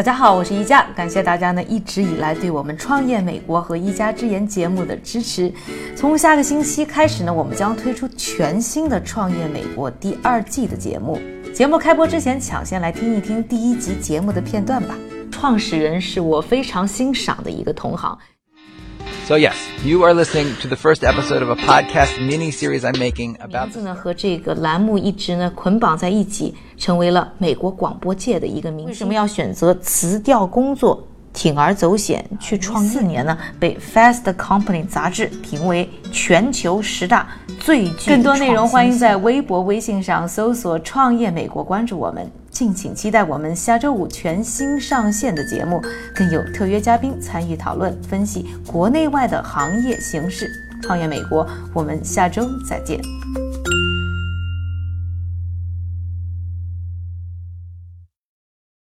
大家好，我是一加，感谢大家呢一直以来对我们创业美国和一家之言节目的支持。从下个星期开始呢，我们将推出全新的创业美国第二季的节目。节目开播之前，抢先来听一听第一集节目的片段吧。创始人是我非常欣赏的一个同行。So yes, you are listening to the first episode of a podcast mini series I'm making about 字呢和这个栏目一直呢捆绑在一起，成为了美国广播界的一个明星。为什么要选择辞掉工作，铤而走险去创业？四年呢，被 Fast Company 杂志评为全球十大最具更多内容，欢迎在微博、微信上搜索“创业美国”，关注我们。敬请期待我们下周五全新上线的节目，更有特约嘉宾参与讨论，分析国内外的行业形势。创业美国，我们下周再见。